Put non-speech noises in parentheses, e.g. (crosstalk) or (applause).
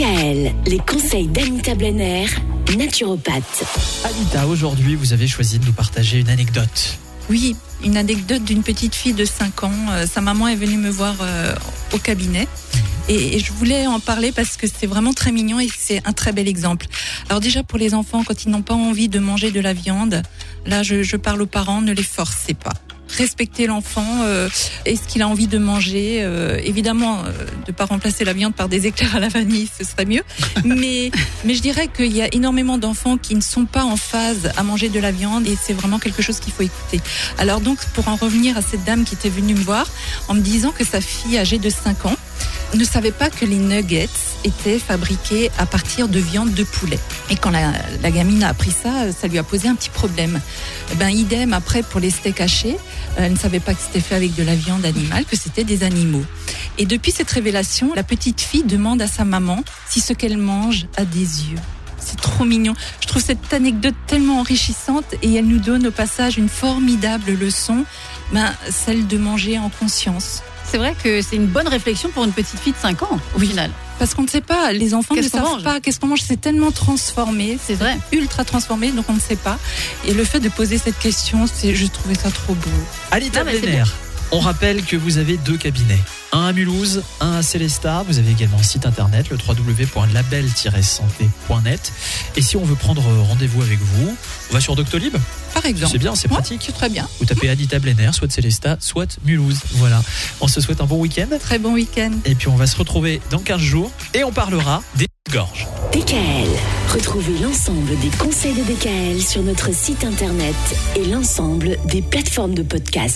DKL, les conseils d'Anita Blenner, naturopathe. Anita, aujourd'hui, vous avez choisi de nous partager une anecdote. Oui, une anecdote d'une petite fille de 5 ans. Euh, sa maman est venue me voir euh, au cabinet. Et, et je voulais en parler parce que c'est vraiment très mignon et c'est un très bel exemple. Alors déjà pour les enfants, quand ils n'ont pas envie de manger de la viande, là je, je parle aux parents, ne les forcez pas. Respectez l'enfant, euh, est-ce qu'il a envie de manger euh, Évidemment, euh, de pas remplacer la viande par des éclairs à la vanille, ce serait mieux. (laughs) Mais, mais je dirais qu'il y a énormément d'enfants qui ne sont pas en phase à manger de la viande et c'est vraiment quelque chose qu'il faut écouter. Alors donc, pour en revenir à cette dame qui était venue me voir en me disant que sa fille âgée de 5 ans ne savait pas que les nuggets étaient fabriqués à partir de viande de poulet. Et quand la, la gamine a appris ça, ça lui a posé un petit problème. Eh Ben idem après pour les steaks hachés, euh, elle ne savait pas que c'était fait avec de la viande animale, que c'était des animaux. Et depuis cette révélation, la petite fille demande à sa maman si ce qu'elle mange a des yeux. C'est trop mignon. Je trouve cette anecdote tellement enrichissante et elle nous donne au passage une formidable leçon, ben, celle de manger en conscience. C'est vrai que c'est une bonne réflexion pour une petite fille de 5 ans, au final. Parce qu'on ne sait pas, les enfants ne savent mange pas qu'est-ce qu'on mange. C'est tellement transformé, C'est vrai. ultra transformé, donc on ne sait pas. Et le fait de poser cette question, c'est, je trouvais ça trop beau. C'est Blenner, on rappelle que vous avez deux cabinets. Un à Mulhouse, un à Célestat. Vous avez également un site internet, le www.label-santé.net. Et si on veut prendre rendez-vous avec vous, on va sur Doctolib. Par exemple. C'est bien, c'est Ouais, pratique. c'est très bien. Vous tapez (laughs) Anita Blenner, soit Célestat, soit Mulhouse. Voilà. On se souhaite un bon week-end. Très bon week-end. Et puis on va se retrouver dans 15 jours et on parlera des gorges. DKL. Retrouvez l'ensemble des conseils de DKL sur notre site internet et l'ensemble des plateformes de podcast.